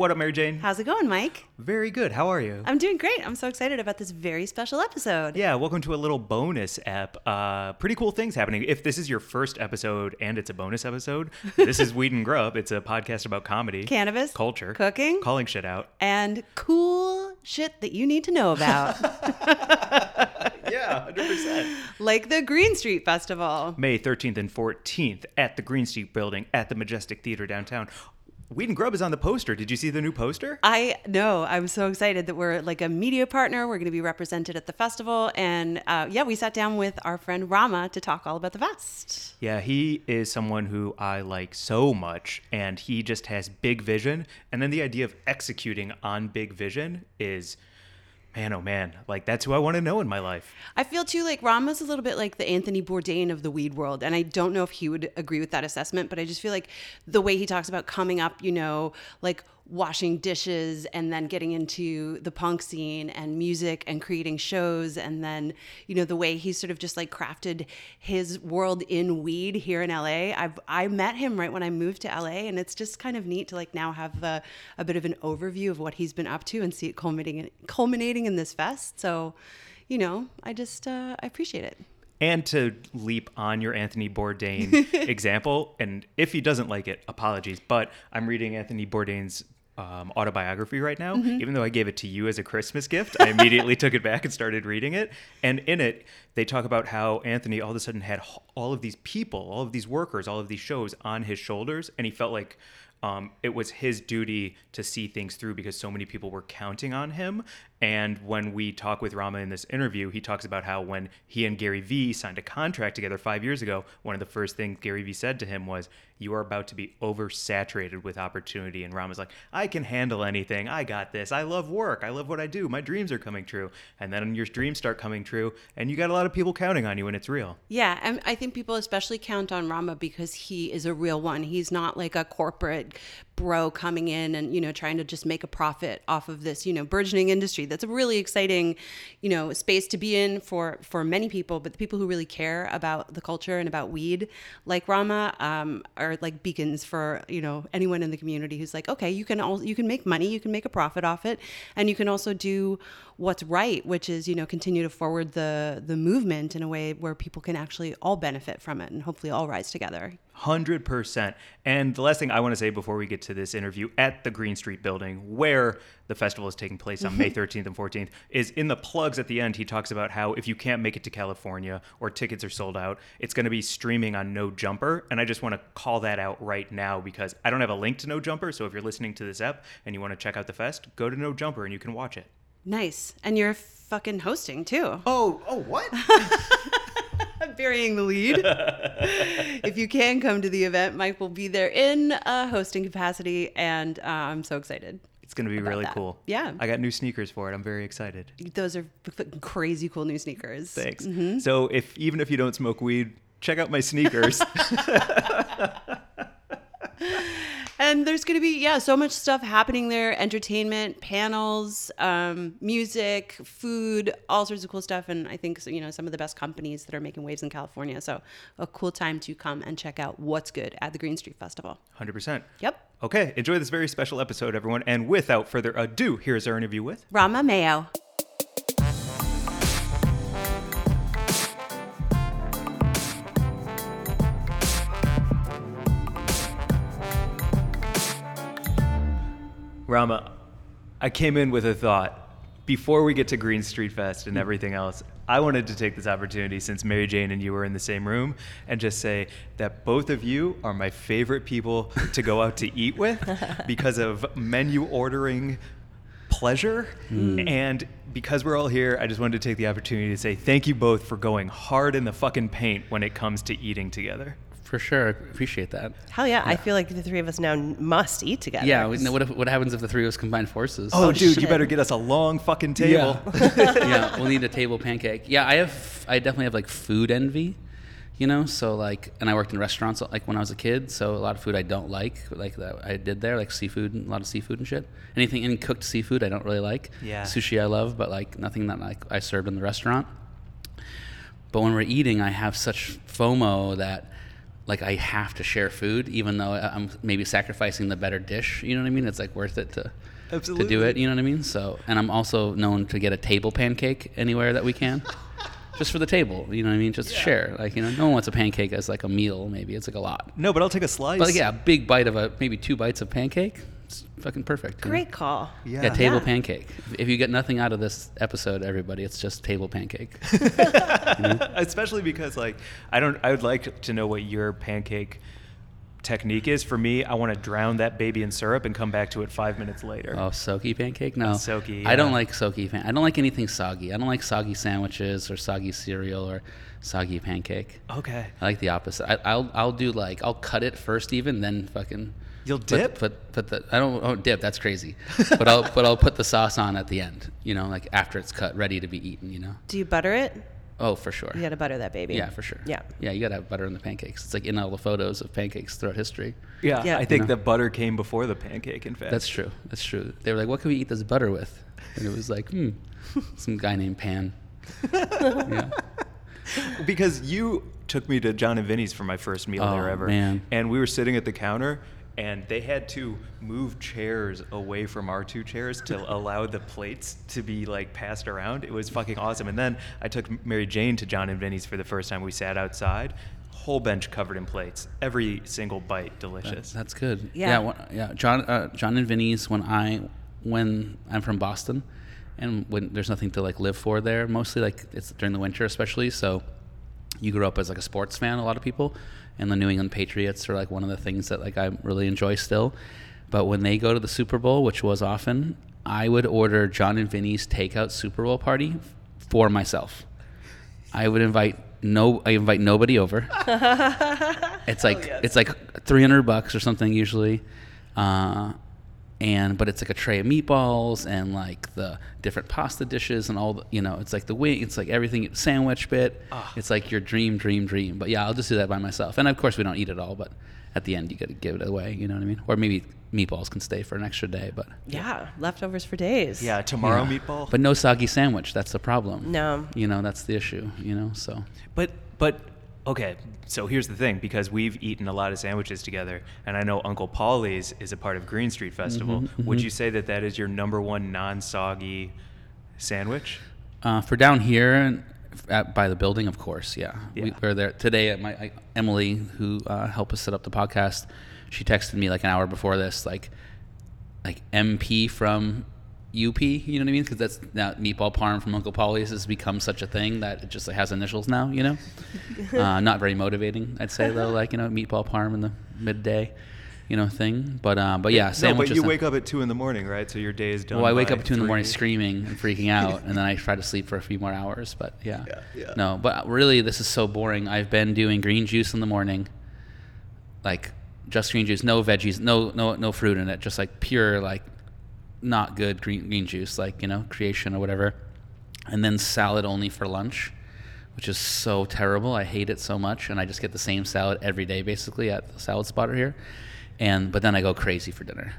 What up, Mary Jane? How's it going, Mike? Very good. How are you? I'm doing great. I'm so excited about this very special episode. yeah, welcome to a little bonus app. Uh, pretty cool things happening. If this is your first episode and it's a bonus episode, this is Weed and Grub. It's a podcast about comedy, Cannabis, culture, cooking, calling shit out. and cool shit that you need to know about, Yeah, 100%. like the Green Street Festival. May 13th and 14th at the Green Street Building at the Majestic Theater downtown. Weed and Grub is on the poster. Did you see the new poster? I know. I'm so excited that we're like a media partner. We're going to be represented at the festival. And uh, yeah, we sat down with our friend Rama to talk all about the fest. Yeah, he is someone who I like so much, and he just has big vision. And then the idea of executing on big vision is, man, oh man, like that's who I want to know in my life. I feel too like Rama's a little bit like the Anthony Bourdain of the weed world. And I don't know if he would agree with that assessment, but I just feel like the way he talks about coming up, you know, like washing dishes and then getting into the punk scene and music and creating shows and then you know the way he sort of just like crafted his world in weed here in LA I've I met him right when I moved to LA and it's just kind of neat to like now have a, a bit of an overview of what he's been up to and see it culminating culminating in this fest. So you know I just uh, I appreciate it. And to leap on your Anthony Bourdain example, and if he doesn't like it, apologies, but I'm reading Anthony Bourdain's um, autobiography right now. Even though I gave it to you as a Christmas gift, I immediately took it back and started reading it. And in it, they talk about how Anthony all of a sudden had all of these people, all of these workers, all of these shows on his shoulders, and he felt like um, it was his duty to see things through because so many people were counting on him. And when we talk with Rama in this interview, he talks about how when he and Gary Vee signed a contract together five years ago, one of the first things Gary Vee said to him was, You are about to be oversaturated with opportunity. And Rama's like, I can handle anything. I got this. I love work. I love what I do. My dreams are coming true. And then your dreams start coming true, and you got a lot of people counting on you, and it's real. Yeah, and I think people especially count on Rama because he is a real one. He's not like a corporate bro coming in and you know trying to just make a profit off of this you know burgeoning industry. That's a really exciting, you know, space to be in for for many people. But the people who really care about the culture and about weed, like Rama, um, are like beacons for you know anyone in the community who's like, okay, you can all you can make money, you can make a profit off it, and you can also do what's right, which is you know continue to forward the the movement in a way where people can actually all benefit from it and hopefully all rise together. Hundred percent. And the last thing I want to say before we get to this interview at the Green Street Building, where the festival is taking place on May 13th and 14th, is in the plugs at the end. He talks about how if you can't make it to California or tickets are sold out, it's going to be streaming on No Jumper. And I just want to call that out right now because I don't have a link to No Jumper. So if you're listening to this app and you want to check out the fest, go to No Jumper and you can watch it. Nice, and you're fucking hosting too. Oh, oh, what? burying the lead. if you can come to the event, Mike will be there in a hosting capacity, and uh, I'm so excited. It's going to be really that. cool. Yeah. I got new sneakers for it. I'm very excited. Those are crazy cool new sneakers. Thanks. Mm-hmm. So if even if you don't smoke weed, check out my sneakers. And there's going to be, yeah, so much stuff happening there entertainment, panels, um, music, food, all sorts of cool stuff. And I think, you know, some of the best companies that are making waves in California. So a cool time to come and check out what's good at the Green Street Festival. 100%. Yep. Okay, enjoy this very special episode, everyone. And without further ado, here's our interview with. Rama Mayo. Rama, I came in with a thought. Before we get to Green Street Fest and hmm. everything else, I wanted to take this opportunity since Mary Jane and you were in the same room and just say that both of you are my favorite people to go out to eat with because of menu ordering pleasure. Hmm. And because we're all here, I just wanted to take the opportunity to say thank you both for going hard in the fucking paint when it comes to eating together. For sure. I appreciate that. Hell yeah, I feel like the three of us now must eat together. Yeah. we- What, if, what happens if the three of us combine forces? Oh, oh dude, shit. you better get us a long fucking table. Yeah. yeah, we'll need a table pancake. Yeah, I have. I definitely have like food envy, you know. So like, and I worked in restaurants like when I was a kid. So a lot of food I don't like, like that I did there, like seafood, a lot of seafood and shit. Anything any cooked seafood I don't really like. Yeah. Sushi I love, but like nothing that like I served in the restaurant. But when we're eating, I have such FOMO that like I have to share food, even though I'm maybe sacrificing the better dish. You know what I mean? It's like worth it to to do it. You know what I mean? So, and I'm also known to get a table pancake anywhere that we can, just for the table. You know what I mean? Just to share. Like you know, no one wants a pancake as like a meal. Maybe it's like a lot. No, but I'll take a slice. But like, yeah, a big bite of a maybe two bites of pancake. It's fucking perfect. you know? Great call. Yeah. Yeah, table Yeah. pancake. If you get nothing out of this episode, everybody, it's just table pancake. Especially because like I don't I would like to know what your pancake technique is. For me, I want to drown that baby in syrup and come back to it five minutes later. Oh, soaky pancake? No. Soaky, I don't like soaky pan. I don't like anything soggy. I don't like soggy sandwiches or soggy cereal or soggy pancake. Okay. I like the opposite. I, I'll I'll do like I'll cut it first, even then fucking. You'll put- dip? Put put the I don't oh, dip. That's crazy. but I'll but I'll put the sauce on at the end. You know, like after it's cut, ready to be eaten. You know. Do you butter it? Oh, for sure. You gotta butter that baby. Yeah, for sure. Yeah. Yeah, you gotta have butter in the pancakes. It's like in all the photos of pancakes throughout history. Yeah, Yeah. I think You know? the butter came before the pancake. In fact, That's true. That's true. They were like, "What can we eat this butter with?" And it was like, "Hmm, some guy named Pan." yeah. because you took me to John and Vinny's for my first meal Oh, there ever, man. and we were sitting at the counter. And they had to move chairs away from our two chairs to allow the plates to be like passed around. It was fucking awesome. And then I took Mary Jane to John and Vinny's for the first time. We sat outside, whole bench covered in plates. Every single bite delicious. That's good. Yeah. Yeah. one- yeah. John, uh, John and Vinny's. When I, when I'm from Boston, and when there's nothing to like live for there, mostly like it's during the winter, especially. So, you grew up as like a sports fan. A lot of people, and the New England Patriots are like one of the things that like I really enjoy still. But when they go to the Super Bowl, which was often, I would order John and Vinny's takeout Super Bowl party for myself. I would invite no, I invite nobody over. It's like it's like three hundred bucks or something usually, uh, and but it's like a tray of meatballs and like the different pasta dishes and all the you know it's like the wing it's like everything sandwich bit. Ah. It's like your dream, dream, dream. But yeah, I'll just do that by myself. And of course we don't eat it all, but at the end you got to give it away. You know what I mean? Or maybe meatballs can stay for an extra day, but Yeah, leftovers for days. yeah, tomorrow Yeah. meatball. But no soggy sandwich. That's the problem. No. You know that's the issue. You know so. But but okay, so here's the thing because we've eaten a lot of sandwiches together, and I know Uncle Paulie's is a part of Green Street Festival. Mm-hmm, Would you say that that is your number one non-soggy sandwich? Uh, for down here at, by the building, of course, yeah. We Yeah. were there today. At my I, Emily, who uh, helped us set up the podcast, she texted me like an hour before this, like, like MP from UP. You know what I mean? Because that's now meatball parm from Uncle Paulie's has become such a thing that it just like, has initials now. You know, uh, not very motivating, I'd say though. Like you know, meatball parm in the midday, you know, thing. But uh, but yeah, no, but sandwiches. you and- wake up at two in the morning, right? So your day is done. well, I wake by up at two in the morning three. screaming and freaking out, and then I try to sleep for a few more hours. But yeah. Yeah, yeah. no. But really, this is so boring. I've been doing green juice in the morning, like just green juice, no veggies, no no no fruit in it, just like pure like not good green green juice, like you know creation or whatever, and then salad only for lunch. Which is so terrible. I hate it so much, and I just get the same salad every day, basically at the salad spotter here. And but then I go crazy for dinner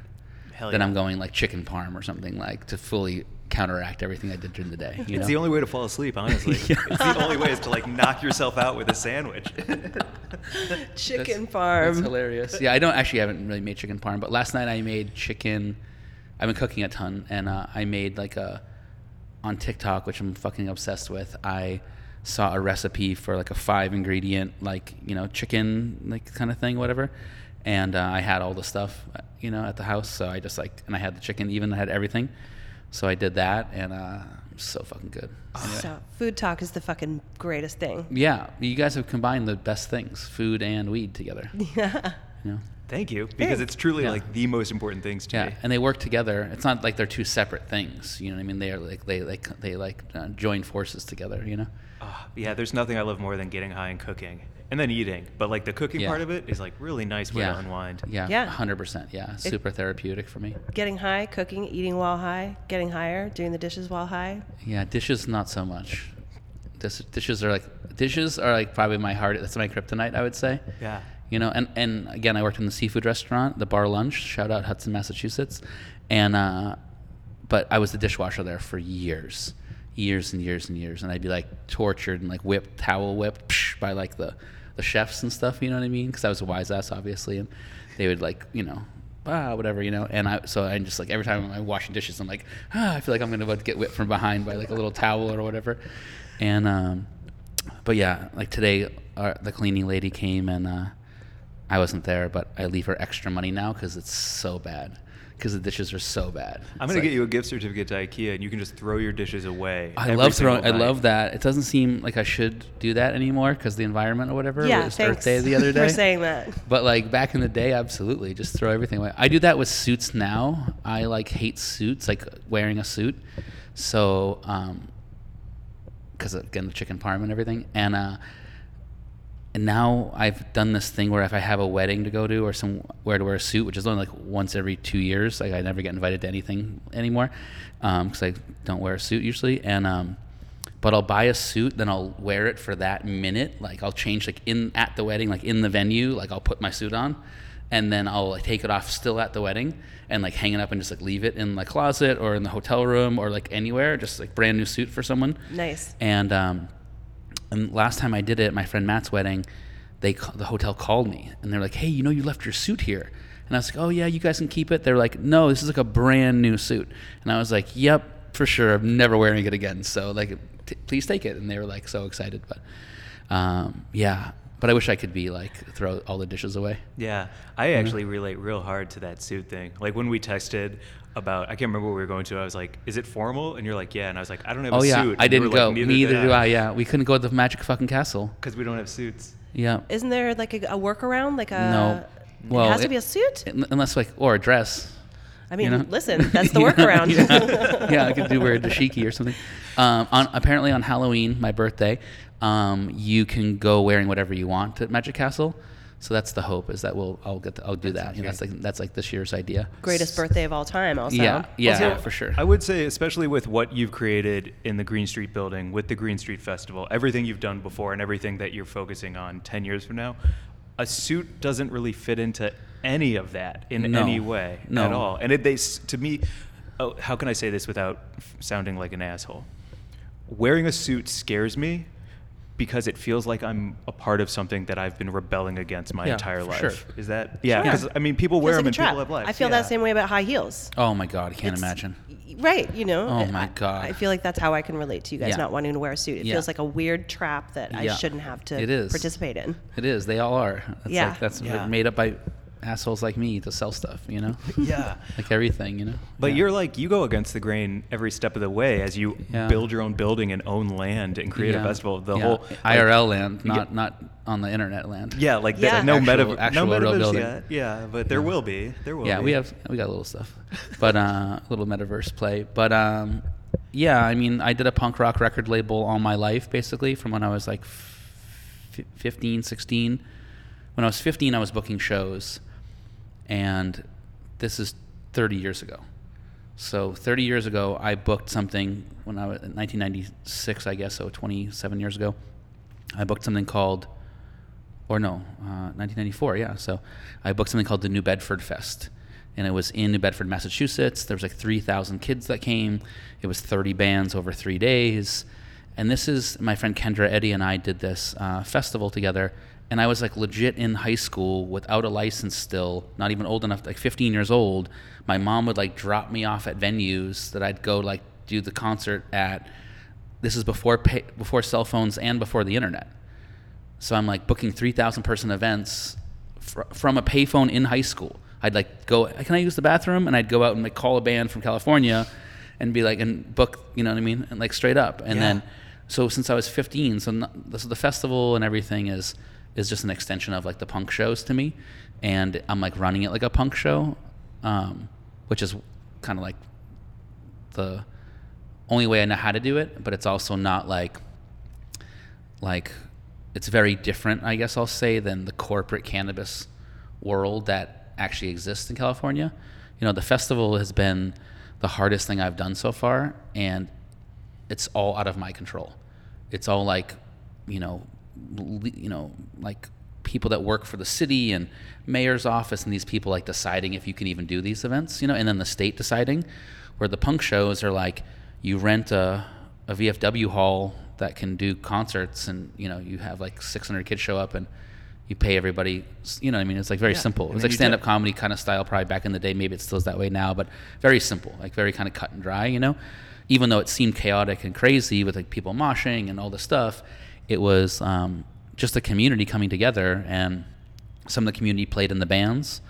Hell then yeah. I'm going like chicken parm or something like to fully counteract everything I did during the day. You It's know? the only way to fall asleep, honestly. It's the only way is to like knock yourself out with a sandwich. Chicken parm. That's farm. hilarious. Yeah, I don't actually haven't really made chicken parm, but last night I made chicken. I've been cooking a ton, and uh, I made like a on TikTok, which I'm fucking obsessed with. I saw a recipe for like a five ingredient like you know chicken like kind of thing, whatever. And uh, I had all the stuff, you know, at the house. So I just like, and I had the chicken, even I had everything. So I did that, and uh, so fucking good. So food talk is the fucking greatest thing. Yeah, you guys have combined the best things, food and weed together. Yeah. You know? Thank you, because it's truly Yeah. like the most important things to Yeah, me. and they work together. It's not like they're two separate things. You know what I mean? They are like they like they like uh, join forces together. You know? Ah, yeah, there's nothing I love more than getting high and cooking. and then eating. But like the cooking Yeah. part of it is like really nice way yeah, to unwind. Yeah, Yeah. hundred percent. Yeah, super therapeutic for me. Getting high, cooking, eating while high, getting higher, doing the dishes while high. Yeah, dishes not so much. Dis- dishes are like dishes are like probably my heart. That's my kryptonite, I would say. Yeah. You know, and and again, I worked in the seafood restaurant, the Bar Lunch. Shout out Hudson, Massachusetts, and uh, but I was the dishwasher there for years, years and years and years, and I'd be like tortured and like whipped, towel whipped psh, by like the the chefs and stuff. You know what I mean? Because I was a wise ass, obviously, and they would like you know. Ah, whatever, you know, and I so I just like every time I'm washing dishes, I'm like, ah, I feel like I'm gonna to get whipped from behind by like a little towel or whatever, and um, but yeah, like today, our, the cleaning lady came and uh, I wasn't there, but I leave her extra money now because it's so bad. Because the dishes are so bad. I'm It's gonna like- get you a gift certificate to IKEA, and you can just throw your dishes away. I every love throwing. I single night. love that. It doesn't seem like I should do that anymore because the environment or whatever. yeah, it was Earth Day the other day. for saying that. But like back in the day, absolutely, just throw everything away. I do that with suits now. I like hate suits, like wearing a suit. So, um, because again, the chicken parm and everything, and uh, and now I've done this thing where if I have a wedding to go to or somewhere to wear a suit, which is only like once every two years, like I never get invited to anything anymore because I don't wear a suit usually, and um, but I'll buy a suit, then I'll wear it for that minute. Like I'll change like in at the wedding, like in the venue, like I'll put my suit on, and then I'll like take it off still at the wedding and like hang it up and just like leave it in the closet or in the hotel room or like anywhere, just like brand new suit for someone. Nice. And um, and last time I did it at my friend Matt's wedding, they the hotel called me and they're like, "Hey, you know you left your suit here." And I was like, "Oh yeah, you guys can keep it." They're like, "No, this is like a brand new suit." And I was like, "Yep, for sure. I'm never wearing it again." So like, t- please take it. And they were like so excited. But um, yeah, but I wish I could be like throw all the dishes away. Yeah, I actually relate real hard to that suit thing. Like when we texted about, I can't remember where we were going to. I was like, "Is it formal?" And you're like, "Yeah." And I was like, "I don't have Oh a yeah, suit." I And you didn't were go. like, Neither, do I. Yeah, we couldn't go to the Magic fucking Castle. Because we don't have suits. Yeah. Isn't there like a, a workaround? Like a No. Well, it has to be a suit. Unless like or a dress. I mean, know? listen, that's the workaround. yeah. yeah, I could do wear a dashiki or something. Um, on, apparently on Halloween, my birthday, um, you can go wearing whatever you want at Magic Castle. So that's the hope is that we'll I'll get the, I'll do that. You know, that's like that's like this year's idea. Greatest birthday of all time. Also, Yeah, yeah, Also, for sure. I would say, especially with what you've created in the Green Street building, with the Green Street Festival, everything you've done before and everything that you're focusing on 10 years from now, a suit doesn't really fit into any of that in No. any way No. at all. And it, they, to me, oh, how can I say this without sounding like an asshole? Wearing a suit scares me because it feels like I'm a part of something that I've been rebelling against my Yeah, entire for life. sure. Is that yeah? Sure. Because I mean, people wear Feels them like a and trap. people have lives. I feel yeah. that same way about high heels. Oh my god, I can't It's- imagine. Right, you know. Oh my God. I feel like that's how I can relate to you guys Yeah. not wanting to wear a suit. It Yeah. feels like a weird trap that I shouldn't have to It is. participate in. It is. They all are. That's Yeah. like that's Yeah. made up by assholes like me to sell stuff, you know? Yeah. like everything, you know? But Yeah. you're like you go against the grain every step of the way as you Yeah. build your own building and own land and create a festival. The Yeah. whole like- IRL land, Yeah. not not on the internet land. Yeah, like Yeah. that. No Actual- meta, actual no real metaverse building. yet. Yeah, but there Yeah. will be. There will. Be. Yeah, be. we have we got a little stuff, but uh, a little metaverse play. But um, yeah, I mean, I did a punk rock record label all my life, basically, from when I was like f- 15, 16. When I was 15, I was booking shows, and this is 30 years ago. So 30 years ago, I booked something when I was in 1996, I guess, so 27 years ago. I booked something called or no, uh, 1994. Yeah. So I booked something called the New Bedford Fest, and it was in New Bedford, Massachusetts. There was like 3,000 kids that came. It was 30 bands over three days, and this is my friend Kendra Eddy and I did this uh, festival together. And I was like legit in high school without a license still, not even old enough, like 15 years old. My mom would like drop me off at venues that I'd go like do the concert at. This is before pay, before cell phones and before the internet. So I'm like booking 3,000 person events fr- from a payphone in high school. I'd like go, can I use the bathroom? And I'd go out and like call a band from California and be like, and book, you know what I mean? And like straight up. And Yeah. then, so since I was 15, so no, so the festival and everything is, is just an extension of like the punk shows to me. And I'm like running it like a punk show, um, which is kind of like the only way I know how to do it, but it's also not like, like it's very different, I guess I'll say, than the corporate cannabis world that actually exists in California. You know, the festival has been the hardest thing I've done so far, and it's all out of my control. It's all like, you know, you know, like people that work for the city and mayor's office, and these people like deciding if you can even do these events, you know, and then the state deciding. Where the punk shows are like, you rent a, a VFW hall that can do concerts, and you know, you have like 600 kids show up and you pay everybody. You know, what I mean, it's like very Yeah, simple. and It was like stand up comedy kind of style, probably back in the day. Maybe it still is that way now, but very simple, like very kind of cut and dry. You know, even though it seemed chaotic and crazy with like people moshing and all this stuff, it was um, just a community coming together, and some of the community played in the bands.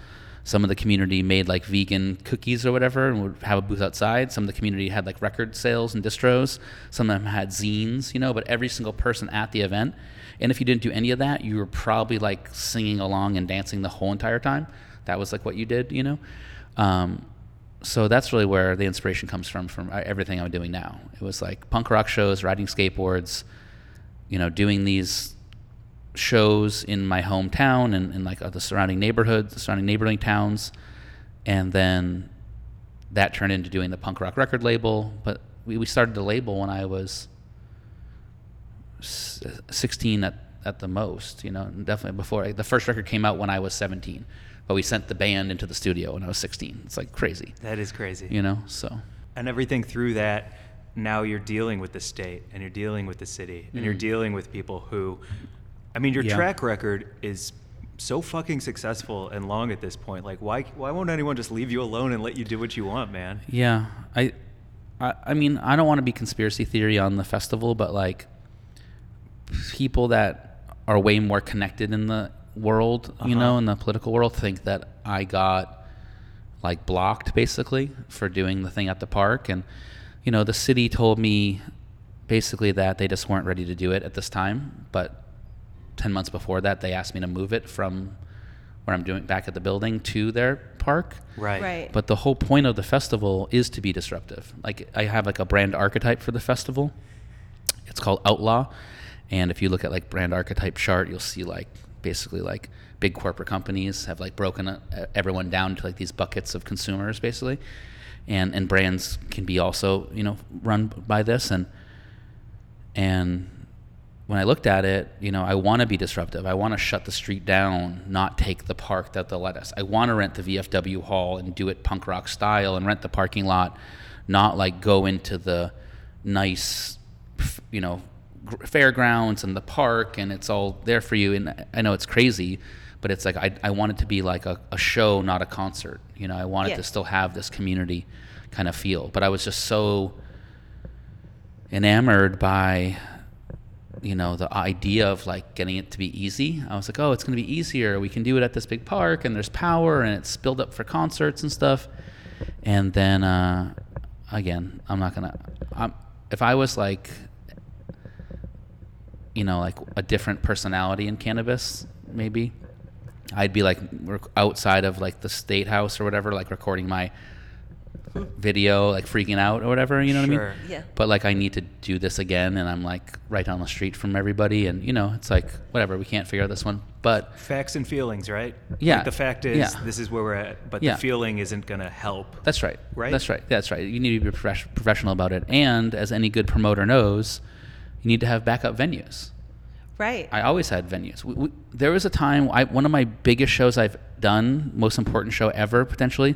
Some of the community made like vegan cookies or whatever and would have a booth outside. Some of the community had like record sales and distros. Some of them had zines, you know, but every single person at the event. And if you didn't do any of that, you were probably like singing along and dancing the whole entire time. That was like what you did, you know? Um, so that's really where the inspiration comes from, from uh, everything I'm doing now. It was like punk rock shows, riding skateboards, you know, doing these shows in my hometown and, and like uh, the surrounding neighborhoods, the surrounding neighboring towns, and then that turned into doing the punk rock record label. But we, we started the label when I was 16 at, at the most, you know, definitely before. The first record came out when I was 17, but we sent the band into the studio when I was 16. It's like crazy, That is crazy. you know, so. and everything through that now you're dealing with the state and you're dealing with the city and you're dealing with people who i mean your Mm. Yeah. track record is so fucking successful and long at this point like why why won't anyone just leave you alone and let you do what you want man Yeah, I, I, I mean, I don't want to be conspiracy theory on the festival, but like people that are way more connected in the world, you know, Uh-huh. in the political world, think that I got like blocked basically for doing the thing at the park, and you know, the city told me basically that they just weren't ready to do it at this time, but 10 months before that they asked me to move it from where I'm doing back at the building to their park. right Right. But the whole point of the festival is to be disruptive. Like I have like a brand archetype for the festival. It's called Outlaw, and if you look at like brand archetype chart, you'll see like basically like big corporate companies have like broken uh, everyone down to like these buckets of consumers basically, and and brands can be also you know run by this and and when I looked at it, you know, I want to be disruptive. I want to shut the street down, not take the park that they'll let us. I want to rent the VFW hall and do it punk rock style and rent the parking lot, not like go into the nice, you know, fairgrounds and the park and it's all there for you. And I know it's crazy, but it's like I, I want it to be like a, a show, not a concert. You know, I want it to still have this community kind of feel. But I was just so enamored by you know the idea of like getting it to be easy i was like oh it's going to be easier we can do it at this big park and there's power and it's built up for concerts and stuff and then uh, again i'm not gonna I'm, if i was like you know like a different personality in cannabis maybe i'd be like rec- outside of like the state house or whatever like recording my video like freaking out or whatever you know what i mean Yeah. but like I need to do this again, and I'm like right down the street from everybody, and you know, it's like whatever, we can't figure out this one, but facts and feelings right Yeah. Like, the fact is Yeah. this is where we're at but Yeah. the feeling isn't gonna help that's right, Right? That's right, that's right. You need to be profes- professional about it, and as any good promoter knows, you need to have backup venues. Right. I always had venues. We, we, there was a time, I, one of my biggest shows I've done, most important show ever potentially,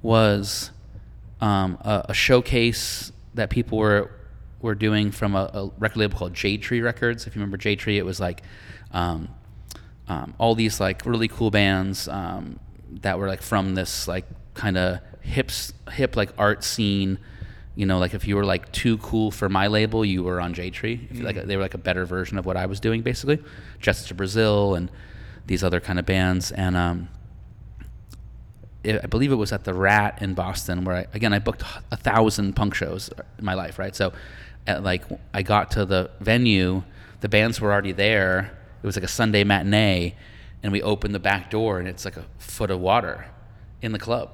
was um, a, a showcase that people were were doing from a, a record label called Jade Tree Records. If you remember Jade Tree, it was like um, um, all these like really cool bands um, that were like from this like kind of hip hip like art scene. You know, like if you were like too cool for my label, you were on Jade Tree. If you like, they were like a better version of what I was doing, basically. Jets to Brazil and these other kind of bands, and um, it, I believe it was at the Rat in Boston, where I, again I booked a thousand punk shows in my life, right? So, at like I got to the venue, the bands were already there. It was like a Sunday matinee, and we opened the back door, and it's like a foot of water in the club,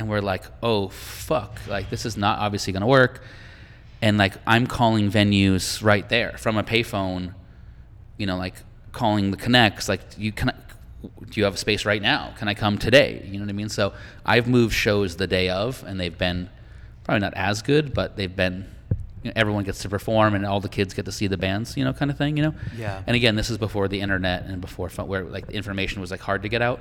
and we're like, oh fuck, like this is not obviously gonna work, and like I'm calling venues right there from a payphone you know, like calling the connects, like you can. Do you have a space right now? Can I come today? You know what I mean. So I've moved shows the day of, and they've been probably not as good, but they've been. You know, everyone gets to perform, and all the kids get to see the bands. You know, kind of thing. You know. Yeah. And again, this is before the internet and before fun, where like the information was like hard to get out.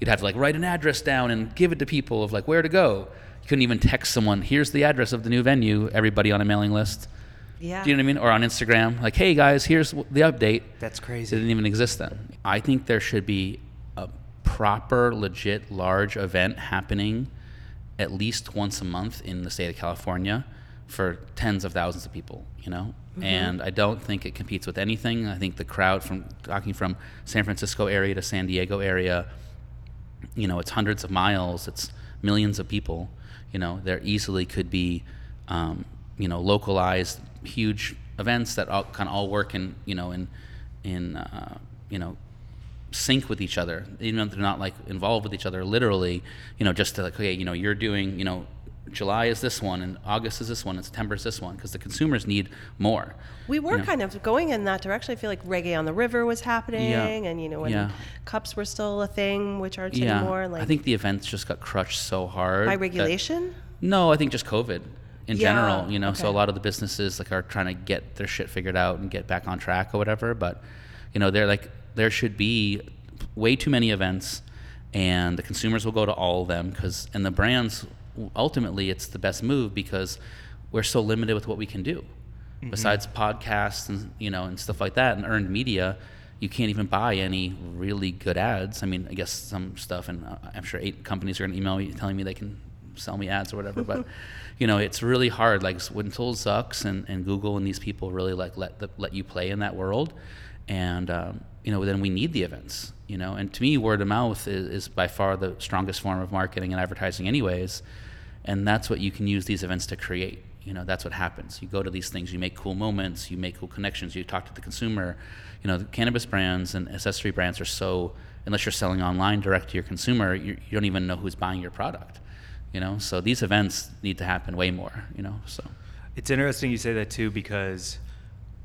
You'd have to like write an address down and give it to people of like where to go. You couldn't even text someone, "Here's the address of the new venue." Everybody on a mailing list. Yeah. Do you know what I mean? Or on Instagram, like, "Hey guys, here's the update." That's crazy. It didn't even exist then. I think there should be a proper, legit, large event happening at least once a month in the state of California for tens of thousands of people, you know? And I don't think it competes with anything. I think the crowd from talking from San Francisco area to San Diego area, you know, it's hundreds of miles, it's millions of people, you know, there easily could be, um, you know, localized huge events that all kind of all work in, you know, in, in, uh, you know, sync with each other, even though they're not like involved with each other literally, you know, just to like, okay, you know, you're doing, you know, July is this one and August is this one and September is this one because the consumers need more. We were you know. kind of going in that direction. I feel like Reggae on the River was happening, and you know when Yeah. cups were still a thing, which aren't Yeah, anymore. Like I think the events just got crushed so hard. by that- regulation. No, I think just COVID in Yeah, general. You know, so a lot of the businesses like are trying to get their shit figured out and get back on track or whatever. But you know, they're like there should be way too many events, and the consumers will go to all of them because and the brands ultimately it's the best move because we're so limited with what we can do. Besides podcasts and you know and stuff like that and earned media, you can't even buy any really good ads. I mean, I guess some stuff, and uh, I'm sure eight companies are going to email me telling me they can sell me ads or whatever. But you know, it's really hard. Like when Tool Zucks and, and Google and these people really like let the, let you play in that world, and um, you know, then we need the events. You know, and to me, word of mouth is, is by far the strongest form of marketing and advertising, anyways. And that's what you can use these events to create. You know, that's what happens. You go to these things, you make cool moments, you make cool connections, you talk to the consumer. You know, cannabis brands and accessory brands are so, unless you're selling online direct to your consumer, you, you don't even know who's buying your product. You know, so these events need to happen way more. You know, so It's interesting you say that too because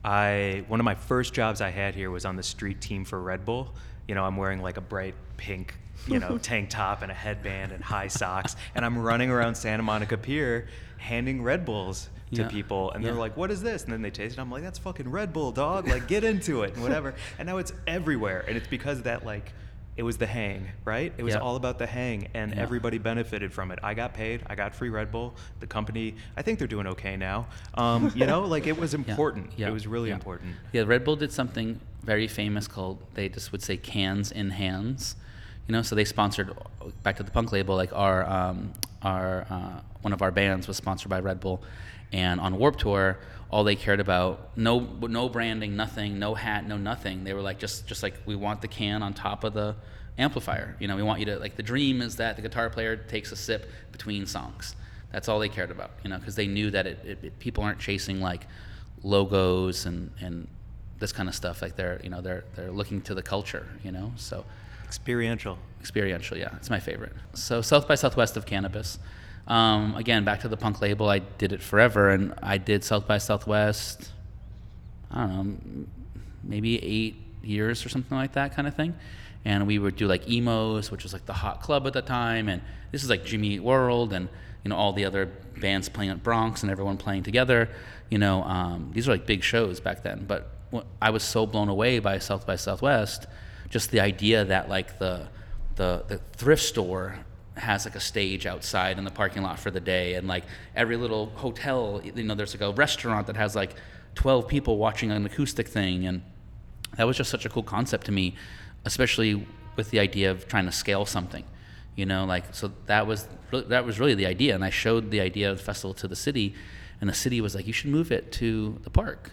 I one of my first jobs I had here was on the street team for Red Bull. You know, I'm wearing like a bright pink, you know, tank top and a headband and high socks, and I'm running around Santa Monica Pier handing Red Bulls to Yeah. people, and they're like, "What is this?" And then they taste it. I'm like, "That's fucking Red Bull, dog! Like, get into it and whatever." And now it's everywhere, and it's because that like. It was the hang, right? It was Yeah. all about the hang, and Yeah. everybody benefited from it. I got paid. I got free Red Bull. The company, I think they're doing okay now. Um, you know, like it was Yeah, important. yeah, It was really yeah. important. Yeah, Red Bull did something very famous called they just would say cans in hands. You know, so they sponsored back to the punk label. Like our um, our uh, one of our bands was sponsored by Red Bull, and on Warped Tour, all they cared about no no branding, nothing, no hat, no nothing. They were like just just like we want the can on top of the amplifier. You know, we want you to like the dream is that the guitar player takes a sip between songs. That's all they cared about. You know, because they knew that it, it, it- people aren't chasing like logos and and this kind of stuff. Like they're you know they're they're looking to the culture. You know, so Experiential. experiential. Yeah, it's my favorite. So South by Southwest of cannabis. Um, again, back to the punk label. I did it forever, and I did South by Southwest. I don't know, maybe eight years or something like that kind of thing. And we would do like Emo's, which was like the hot club at the time, and this is like Jimmy Eat World, and you know all the other bands playing at Bronx and everyone playing together. You know, um, these were like big shows back then. But I was so blown away by South by Southwest, just the idea that like the the, the thrift store has like a stage outside in the parking lot for the day and like every little hotel you know there's like a restaurant that has like 12 people watching an acoustic thing and that was just such a cool concept to me especially with the idea of trying to scale something you know like so that was that was really the idea and i showed the idea of the festival to the city and the city was like you should move it to the park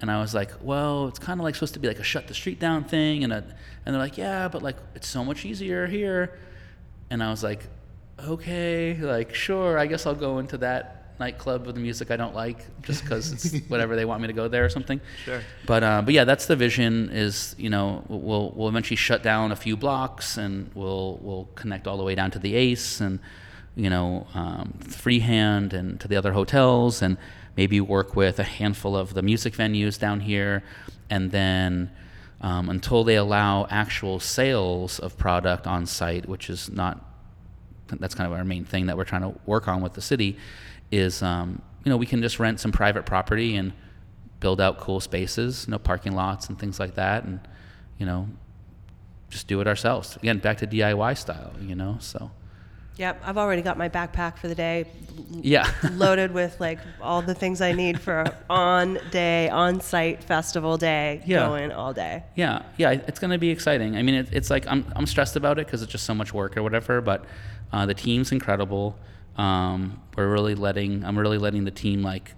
and I was like, well, it's kind of like supposed to be like a shut the street down thing, and a, and they're like, yeah, but like it's so much easier here, and I was like, okay, like sure, I guess I'll go into that nightclub with the music I don't like just because it's whatever they want me to go there or something. Sure. But uh, but yeah, that's the vision. Is you know we'll we'll eventually shut down a few blocks and we'll we'll connect all the way down to the Ace and you know um, Freehand and to the other hotels and maybe work with a handful of the music venues down here, and then um, until they allow actual sales of product on site, which is not that's kind of our main thing that we're trying to work on with the city, is um, you know we can just rent some private property and build out cool spaces, you know, parking lots and things like that, and you know, just do it ourselves. Again, back to DIY style, you know. So Yep, I've already got my backpack for the day yeah, loaded with like all the things I need for a on day, on site festival day, Yeah. going all day. yeah, yeah. It's gonna be exciting. I mean, it, it's like I'm I'm stressed about it because it's just so much work or whatever. But uh, the team's incredible. Um, we're really letting I'm really letting the team like,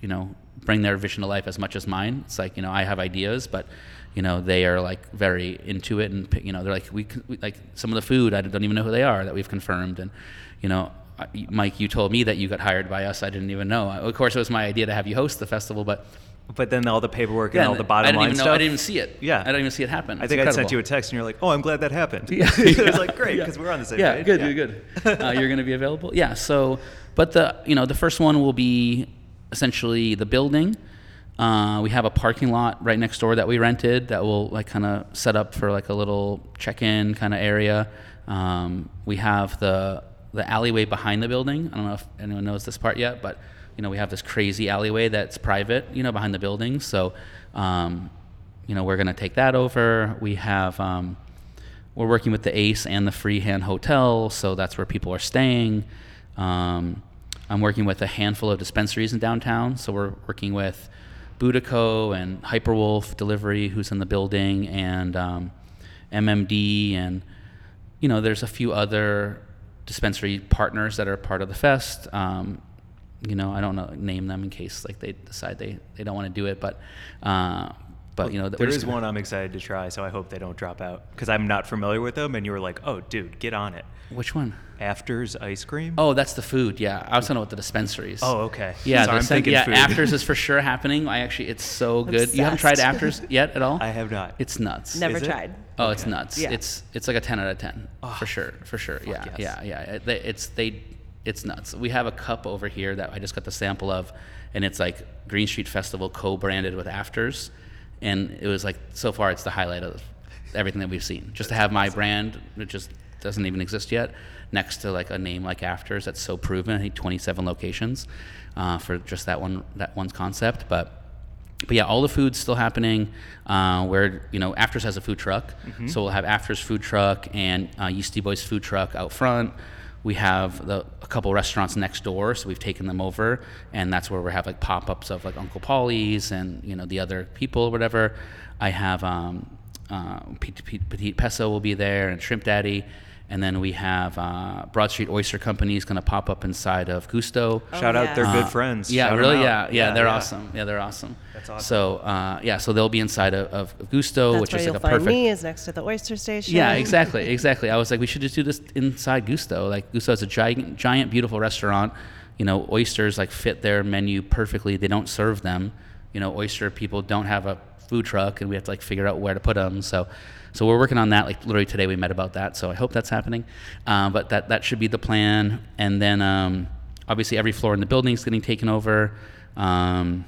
you know, bring their vision to life as much as mine. It's like you know I have ideas, but you know they are like very into it, and you know they're like we, we like some of the food I don't even know who they are that we've confirmed, and you know. Mike, you told me that you got hired by us. I didn't even know. Of course, it was my idea to have you host the festival, but But then all the paperwork and all the I bottom didn't line even know. stuff. I didn't even see it. Yeah. I didn't even see it happen. I It's think I sent you a text and you're like, "Oh, I'm glad that happened." Yeah. it was like great Yeah. because we're on the same yeah, page. good, good, good. Uh, you're going to be available. Yeah. So, but the you know the first one will be essentially the building. Uh, we have a parking lot right next door that we rented that will like kind of set up for like a little check-in kind of area. Um, we have the the alleyway behind the building. I don't know if anyone knows this part yet, but you know we have this crazy alleyway that's private, you know, behind the building. So, um, you know, we're going to take that over. We have. Um, we're working with the Ace and the Freehand Hotel, so that's where people are staying. Um, I'm working with a handful of dispensaries in downtown, so we're working with Boudico and Hyperwolf Delivery, who's in the building, and um, MMD, and you know, there's a few other dispensary partners that are part of the fest. Um, you know, I don't know name them in case like they decide they, they don't want to do it, but uh, but you know, There we're is just gonna- one I'm excited to try, so I hope they don't drop out because I'm not familiar with them. And you were like, "Oh, dude, get on it." Which one? Afters ice cream. Oh, that's the food. Yeah, I was talking about the dispensaries. Oh, okay. Yeah, So I'm sen- thinking yeah. food. Afters is for sure happening. I actually, it's so good. You haven't tried Afters yet at all? I have not. It's nuts. Never Is it? tried. Oh, it's nuts. Yeah. It's it's like a ten out of ten ah, for sure, for sure. Yeah, yes. yeah, yeah. It- It's they, it's nuts. We have a cup over here that I just got the sample of, and it's like Green Street Festival co-branded with Afters, and it was like so far it's the highlight of everything that we've seen. Just to have my brand, it just doesn't even exist yet, next to like a name like Afters that's so proven. I think 27 locations uh, for just that one that one's concept, but but yeah, all the food's still happening. Uh, where you know, Afters has a food truck, so we'll have Afters food truck and uh, Yeasty Boys food truck out front. We have the, a couple restaurants next door, so we've taken them over, and that's where we have like pop-ups of like Uncle Paulie's and you know the other people or whatever. I have um, uh, Petite Peso will be there and Shrimp Daddy. And then we have uh, Broad Street Oyster Company is going to pop up inside of Gusto. Shout out, yeah. they're Uh, good friends. Yeah, Shout 'em really. out. Yeah, yeah, they're awesome. Yeah, they're awesome. That's awesome. So, uh, yeah, so they'll be inside of, of Gusto, That's which where is you'll like a find perfect. me is next to the oyster station. Yeah, exactly, exactly. I was like, we should just do this inside Gusto. Like Gusto is a giant, giant, beautiful restaurant. You know, oysters like fit their menu perfectly. They don't serve them. You know, oyster people don't have a food truck, and we have to like figure out where to put them. So, so we're working on that. Like literally today, we met about that. So I hope that's happening. Uh, but that that should be the plan. And then um, obviously every floor in the building is getting taken over. Um,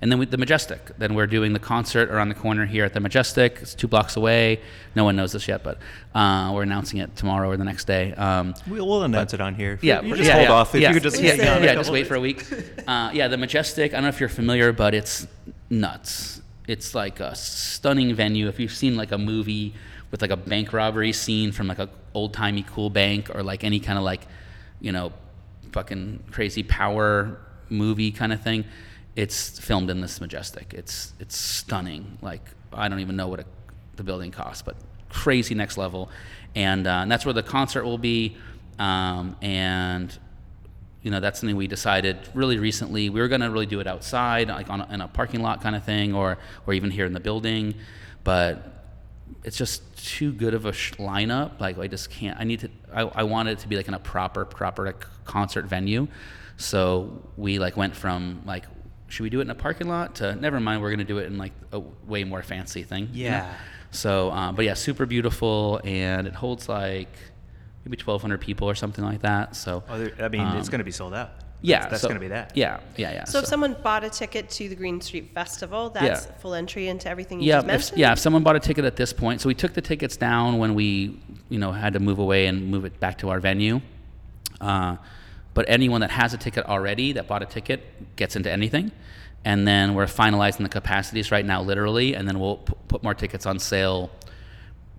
and then with the Majestic, then we're doing the concert around the corner here at the Majestic. It's two blocks away. No one knows this yet, but uh, we're announcing it tomorrow or the next day. Um, We'll, we'll announce it on here. yeah, you just yeah, hold yeah, off. If yeah, you could just yeah, yeah, yeah, just wait days. for a week. Uh, yeah, the Majestic. I don't know if you're familiar, but it's nuts. It's like a stunning venue. If you've seen like a movie with like a bank robbery scene from like a old timey cool bank, or like any kind of like, you know, fucking crazy power movie kind of thing, it's filmed in this Majestic. It's it's stunning. Like I don't even know what a, the building costs, but crazy next level, and, uh, and that's where the concert will be. Um, and you know that's something we decided really recently we were going to really do it outside like on a, in a parking lot kind of thing or or even here in the building but it's just too good of a sh- lineup like i just can't i need to I, I wanted it to be like in a proper proper like concert venue so we like went from like should we do it in a parking lot to never mind we're going to do it in like a way more fancy thing you know? Yeah. so uh, but yeah super beautiful and it holds like maybe 1200 people or something like that so Oh, I mean, it's um, going to be sold out. Yeah, that's so- gonna be that. Yeah, yeah, yeah. So if someone bought a ticket to the Green Street Festival, that's full entry into everything you yeah, just if, mentioned? yeah. If someone bought a ticket at this point, so we took the tickets down when we, you know, had to move away and move it back to our venue. Uh, but anyone that has a ticket already that bought a ticket gets into anything, and then we're finalizing the capacities right now, literally, and then we'll p- put more tickets on sale.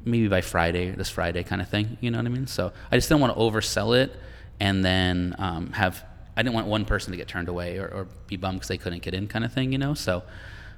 Maybe by Friday, this Friday, kind of thing. You know what I mean? So I just didn't want to oversell it, and then um, have I didn't want one person to get turned away or, or be bummed because they couldn't get in, kind of thing. You know? So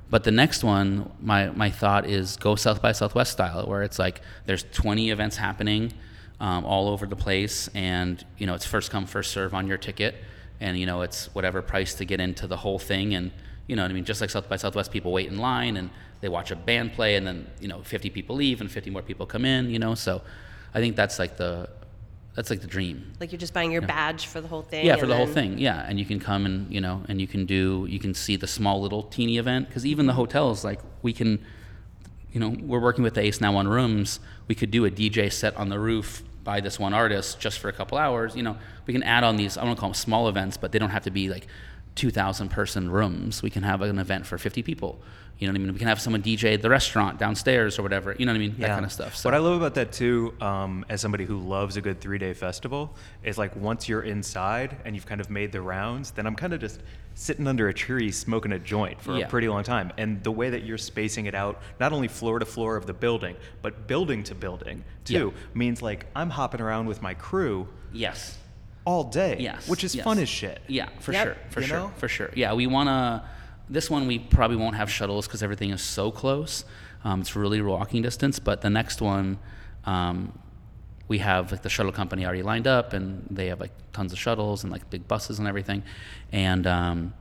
but the next one, my, my thought is go South by Southwest style, where it's like there's 20 events happening um, all over the place, and you know it's first come first serve on your ticket, and you know it's whatever price to get into the whole thing, and you know what I mean. Just like South by Southwest, people wait in line and they watch a band play, and then you know 50 people leave and 50 more people come in, you know. So I think that's like the that's like the dream. Like you're just buying your badge for the whole thing? Yeah, for the whole thing. Yeah, and you can come and you know, and you can do, you can see the small little teeny event because even the hotels, like we can, you know, we're working with the Ace Now on Rooms. We could do a DJ set on the roof by this one artist just for a couple hours. You know, we can add on these. I don't want to call them small events, but they don't have to be like two thousand person rooms. We can have an event for fifty people. You know what I mean? We can have someone DJ at the restaurant downstairs or whatever. You know what I mean? That kind of stuff. So. What I love about that too, um, as somebody who loves a good three day festival, is like once you're inside and you've kind of made the rounds, then I'm kind of just sitting under a tree smoking a joint for Yeah. a pretty long time. And the way that you're spacing it out, not only floor to floor of the building, but building to building too, means like I'm hopping around with my crew yes. all day, Yes. which is yes. fun as shit. Yeah, for Yep. sure, for You sure, know? for sure. Yeah, we want to. This one we probably won't have shuttles because everything is so close. Um, it's really walking distance. But the next one, um, we have like the shuttle company already lined up, and they have like tons of shuttles and like big buses and everything, and um,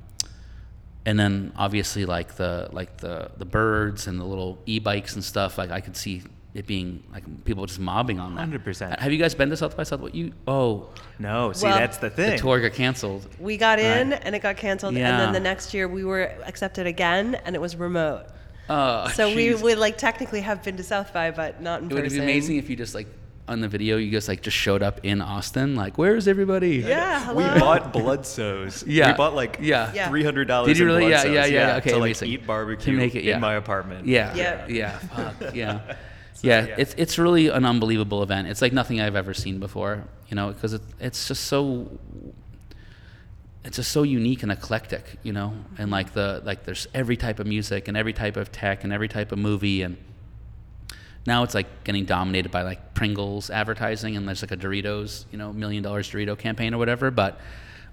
and then obviously like the like the the birds and the little e-bikes and stuff. Like I could see it being like people just mobbing on that. 100%. Have you guys been to South by Southwest? You oh, No, see, Well, that's the thing. the tour got canceled. We got in and it got canceled, and then the next year we were accepted again, and it was remote. Oh, So we would like technically have been to South by, but not in It would be amazing if you just like on the video you just like just showed up in Austin. Like, where's everybody? Yeah, we bought blood sows. Yeah. We bought like Yeah. Yeah. three hundred dollars. Did you really? Yeah, yeah, yeah, yeah. Okay, to like amazing. eat barbecue To make it, yeah. in my apartment. Yeah. Yeah. Yeah. Fuck. Yeah. yeah. It's it's really an unbelievable event. It's like nothing I've ever seen before. You know, because it, it's just so. It's just so unique and eclectic, you know, and like the like there's every type of music and every type of tech and every type of movie and now it's like getting dominated by like Pringles advertising and there's like a Doritos, you know, million dollars Dorito campaign or whatever. But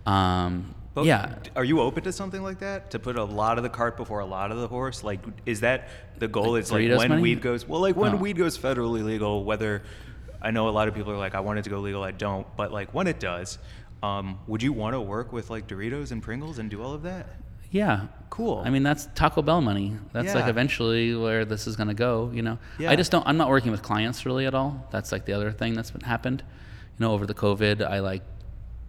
um, But yeah, Are you open to something like that? To put a lot of the cart before a lot of the horse? Like, is that the goal? Like it's like when money? weed goes. Well, like when Oh. weed goes federally legal, whether I know a lot of people are like, I want it to go legal, I don't. But like when it does, um, would you want to work with like Doritos and Pringles and do all of that? yeah, Cool. I mean, that's Taco Bell money. That's like eventually where this is going to go. You know, Yeah. I just don't. I'm not working with clients really at all. That's like the other thing that's been happened. You know, over the COVID, I like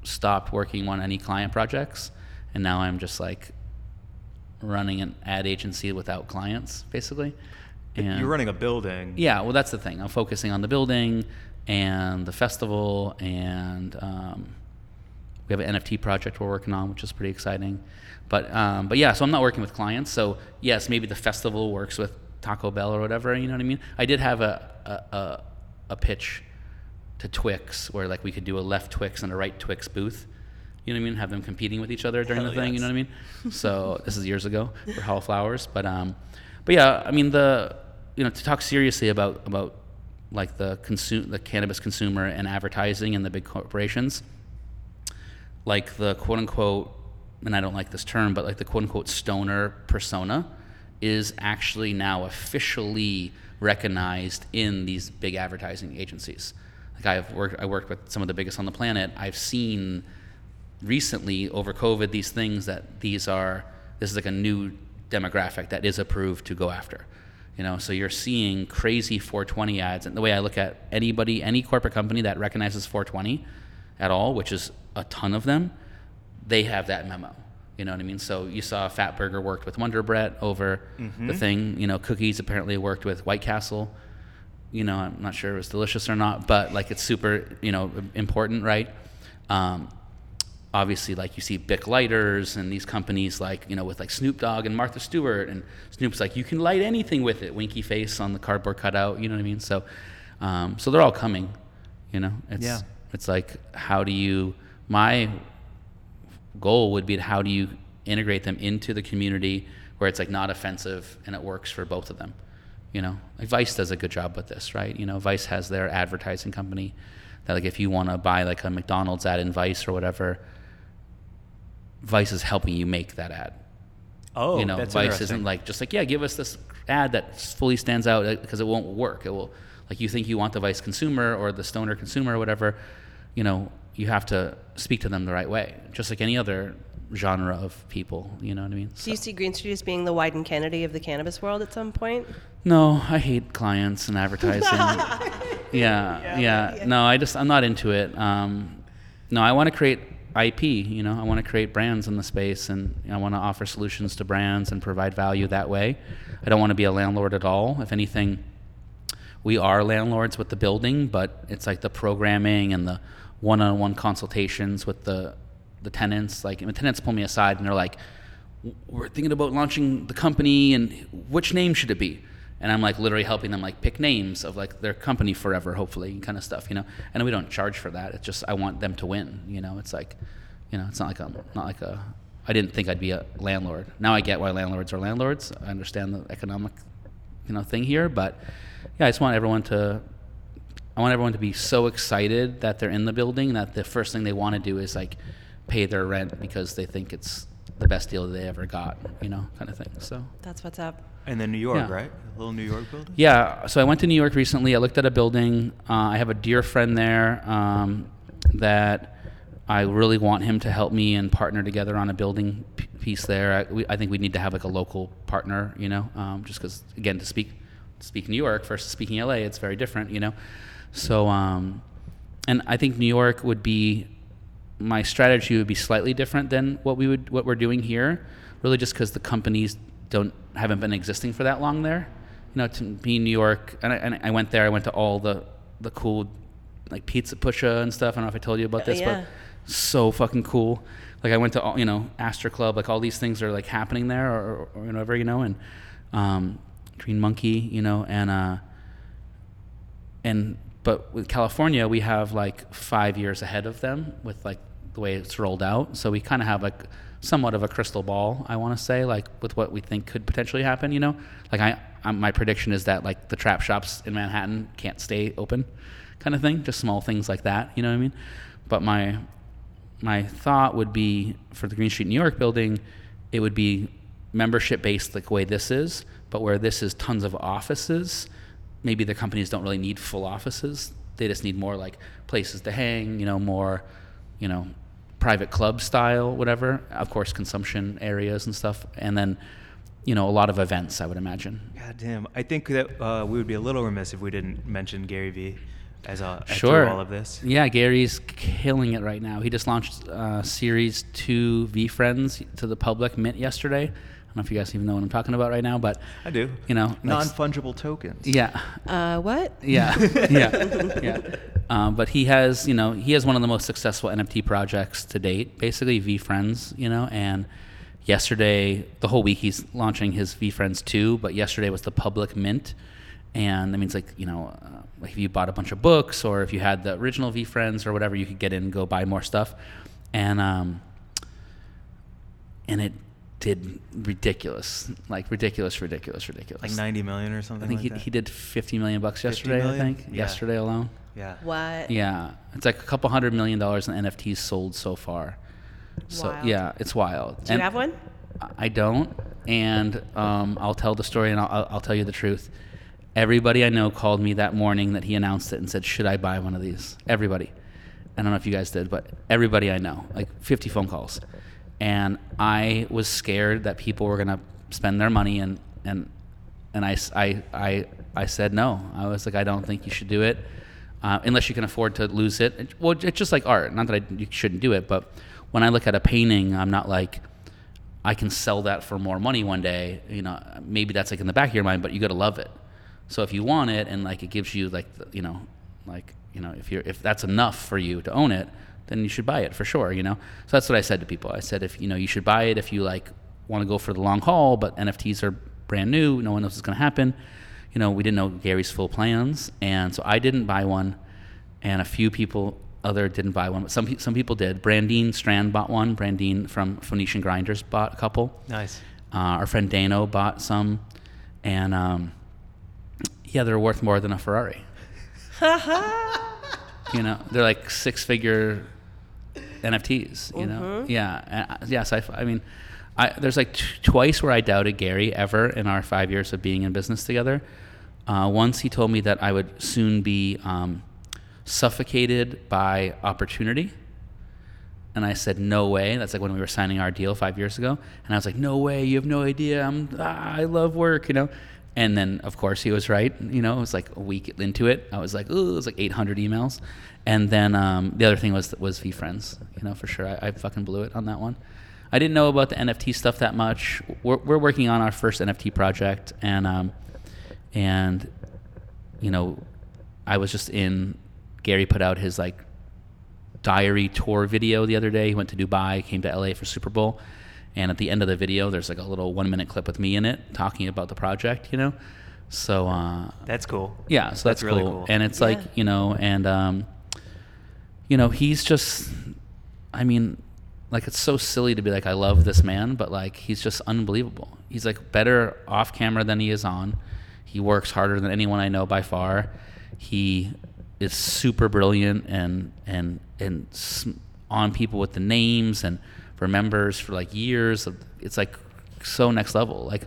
stopped working on any client projects, and now I'm just like running an ad agency without clients, basically. And You're running a building. Yeah, well, that's the thing. I'm focusing on the building and the festival, and um, we have an NFT project we're working on, which is pretty exciting. But um, but yeah, so I'm not working with clients. So yes, maybe the festival works with Taco Bell or whatever. You know what I mean? I did have a a, a, a pitch to Twix where like we could do a left Twix and a right Twix booth. You know what I mean? Have them competing with each other during Hell the thing. You know what I mean? So this is years ago for Hall of Flowers, but um, but yeah, I mean the you know to talk seriously about about like the consume the cannabis consumer and advertising and the big corporations, like the quote unquote, and I don't like this term, but like the quote unquote stoner persona is actually now officially recognized in these big advertising agencies. Like I've worked, I worked with some of the biggest on the planet. I've seen recently over COVID these things that these are this is like a new demographic that is approved to go after. You know, so you're seeing crazy 420 ads, and the way I look at anybody, any corporate company that recognizes 420 at all, which is a ton of them, they have that memo. You know what I mean? So you saw Fatburger worked with Wonder Bread over mm-hmm. the thing. You know, Cookies apparently worked with White Castle. You know, I'm not sure it was delicious or not, but like it's super, you know, important, right? Um, obviously like you see Bic lighters and these companies like you know with like Snoop Dogg and Martha Stewart and Snoop's like you can light anything with it, winky face on the cardboard cutout. You know what I mean? So, um, so they're all coming. You know, it's Yeah. it's like how do you my goal would be how do you integrate them into the community where it's like not offensive and it works for both of them you know like vice does a good job with this right? You know vice has their advertising company that like if you want to buy like a mcdonald's ad in vice or whatever vice is helping you make that ad. Oh, you know that's vice isn't like just like yeah give us this ad that fully stands out because it won't work. It will like you think you want the vice consumer or the stoner consumer or whatever you know you have to speak to them the right way. Just like any other genre of people you know what i mean? Do you see Green Street as being the Wieden+Kennedy of the cannabis world at some point? no i hate clients and advertising. Yeah, yeah no i just i'm not into it. Um, no i want to create ip you know? I want to create brands in the space and i want to offer solutions to brands and provide value that way. I don't want to be a landlord at all. If anything we are landlords with the building, but it's like the programming and the one-on-one consultations with the the tenants. Like the tenants pull me aside and they're like, "We're thinking about launching the company, and which name should it be?" And I'm like literally helping them like pick names of like their company forever, hopefully, kind of stuff, you know. And we don't charge for that. It's just I want them to win, you know. It's like, you know, it's not like a not like a. I didn't think I'd be a landlord. Now I get why landlords are landlords. I understand the economic you know thing here but yeah i just want everyone to i want everyone to be so excited that they're in the building that the first thing they want to do is like pay their rent because they think it's the best deal they ever got you know kind of thing so That's what's up. And then New York, Yeah. right? A little New York building. yeah so i went to new york recently i looked at a building uh, i have a dear friend there um, that i really want him to help me and partner together on a building p- piece there I, we, I think we need to have like a local partner you know um, just because again to speak speak new york versus speaking la it's very different you know so um, and i think new york would be my strategy would be slightly different than what we would what we're doing here really just because the companies don't haven't been existing for that long there. You know to be new york and I, and I went there i went to all the the cool like pizza pusha and stuff. I don't know if i told you about Uh, this yeah. but so fucking cool. Like i went to all you know astor club like all these things are like happening there or, or, or whatever you know and um, green monkey you know and uh and but with California, we have like five years ahead of them with like the way it's rolled out. So we kind of have like somewhat of a crystal ball, I want to say, like with what we think could potentially happen. You know, like I, I'm, my prediction is that like the trap shops in Manhattan can't stay open, kind of thing. Just small things like that. You know what I mean? But my my thought would be for the Green Street New York building, it would be membership based like the way this is, but where this is tons of offices, maybe the companies don't really need full offices. They just need more like places to hang, you know, more, you know, private club style, whatever. Of course, consumption areas and stuff, and then, you know, a lot of events. I would imagine. God damn. I think that uh, we would be a little remiss if we didn't mention Gary Vee as a Sure. all of this. Yeah, Gary's killing it right now. He just launched uh, Series 2 VeeFriends to the public mint yesterday. I don't know if you guys even know what I'm talking about right now, but I do. You know, non fungible tokens. yeah, Uh, what? yeah, yeah, yeah. Um, but he has, you know, he has one of the most successful NFT projects to date, basically VeeFriends, you know, and yesterday, the whole week he's launching his VeeFriends 2, but yesterday was the public mint. And that means like, you know, uh, like if you bought a bunch of books or if you had the original VeeFriends or whatever, you could get in and go buy more stuff. And, um, and it did ridiculous, like ridiculous, ridiculous, ridiculous. Like 90 million or something I think like he, that. he did 50 million bucks 50 yesterday, I think. Yeah. Yesterday alone. yeah. What? Yeah. It's like a couple hundred million dollars in NFTs sold so far. So Wild. yeah, it's wild. Do you have one? I don't, and um, I'll tell the story and I'll, I'll- I'll tell you the truth. Everybody I know called me that morning that he announced it and said, "Should I buy one of these?" Everybody. I don't know if you guys did, but everybody I know, like 50 phone calls, and I was scared that people were gonna spend their money and and and I, I, I, I said no. I was like, I don't think you should do it uh, unless you can afford to lose it. It- Well, it's just like art. Not that I, you shouldn't do it, but when I look at a painting, I'm not like, I can sell that for more money one day. You know, maybe that's like in the back of your mind, but you got to love it. So if you want it and like it gives you like, you know, like, you know, if you're, if that's enough for you to own it, then you should buy it for sure. You know, so that's what I said to people. I said if you know you should buy it if you like want to go for the long haul, but NFTs are brand new. No one knows what's going to happen. You know, we didn't know Gary's full plans, and so I didn't buy one, and a few people other didn't buy one, but some some people did. Brandine Strand bought one. Brandine from Phoenician Grinders bought a couple. Nice. Uh, our friend Dano bought some, and um, yeah, they're worth more than a Ferrari. you know, they're like six-figure NFTs. You know, yeah, uh, yes. I mean, I, there's like t- twice where I doubted Gary ever in our five years of being in business together. Uh, once he told me that I would soon be um, suffocated by opportunity. And I said, no way. That's like when we were signing our deal five years ago. And I was like, no way. You have no idea. I'm, ah, I love work, you know? And then, of course, he was right. You know, it was like a week into it. I was like, ooh, it was like 800 emails. And then um, the other thing was was VeeFriends, you know, for sure. I, I fucking blew it on that one. I didn't know about the NFT stuff that much. We're, we're working on our first NFT project. And, um, and, you know, I was just in, Gary put out his like diary tour video the other day. He went to Dubai, came to LA for Super Bowl, and at the end of the video, there's like a little one minute clip with me in it talking about the project. You know, so uh, That's cool. yeah, so that's, really cool. cool. And it's like you know, and um, you know, he's just, I mean, like it's so silly to be like, I love this man, but like he's just unbelievable. He's like better off camera than he is on. He works harder than anyone I know by far. He is super brilliant and and and on people with the names and remembers for like years. It's like so next level. Like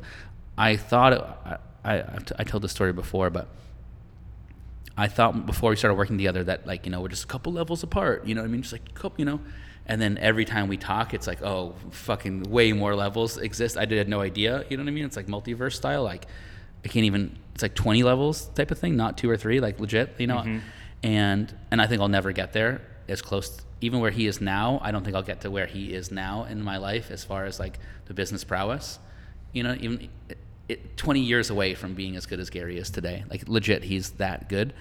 I thought it, I, I I told this story before, but I thought before we started working together that like you know we're just a couple levels apart. You know what I mean? Just like couple, you know. And then every time we talk, it's like oh fucking way more levels exist. I did had no idea. You know what I mean? It's like multiverse style. Like I can't even. It's like twenty levels type of thing, not two or three. Like legit. You know. Mm-hmm. And and I think I'll never get there as close. Even where he is now, I don't think I'll get to where he is now in my life as far as like the business prowess. You know, even it, 20 years away from being as good as Gary is today. Like legit, he's that good.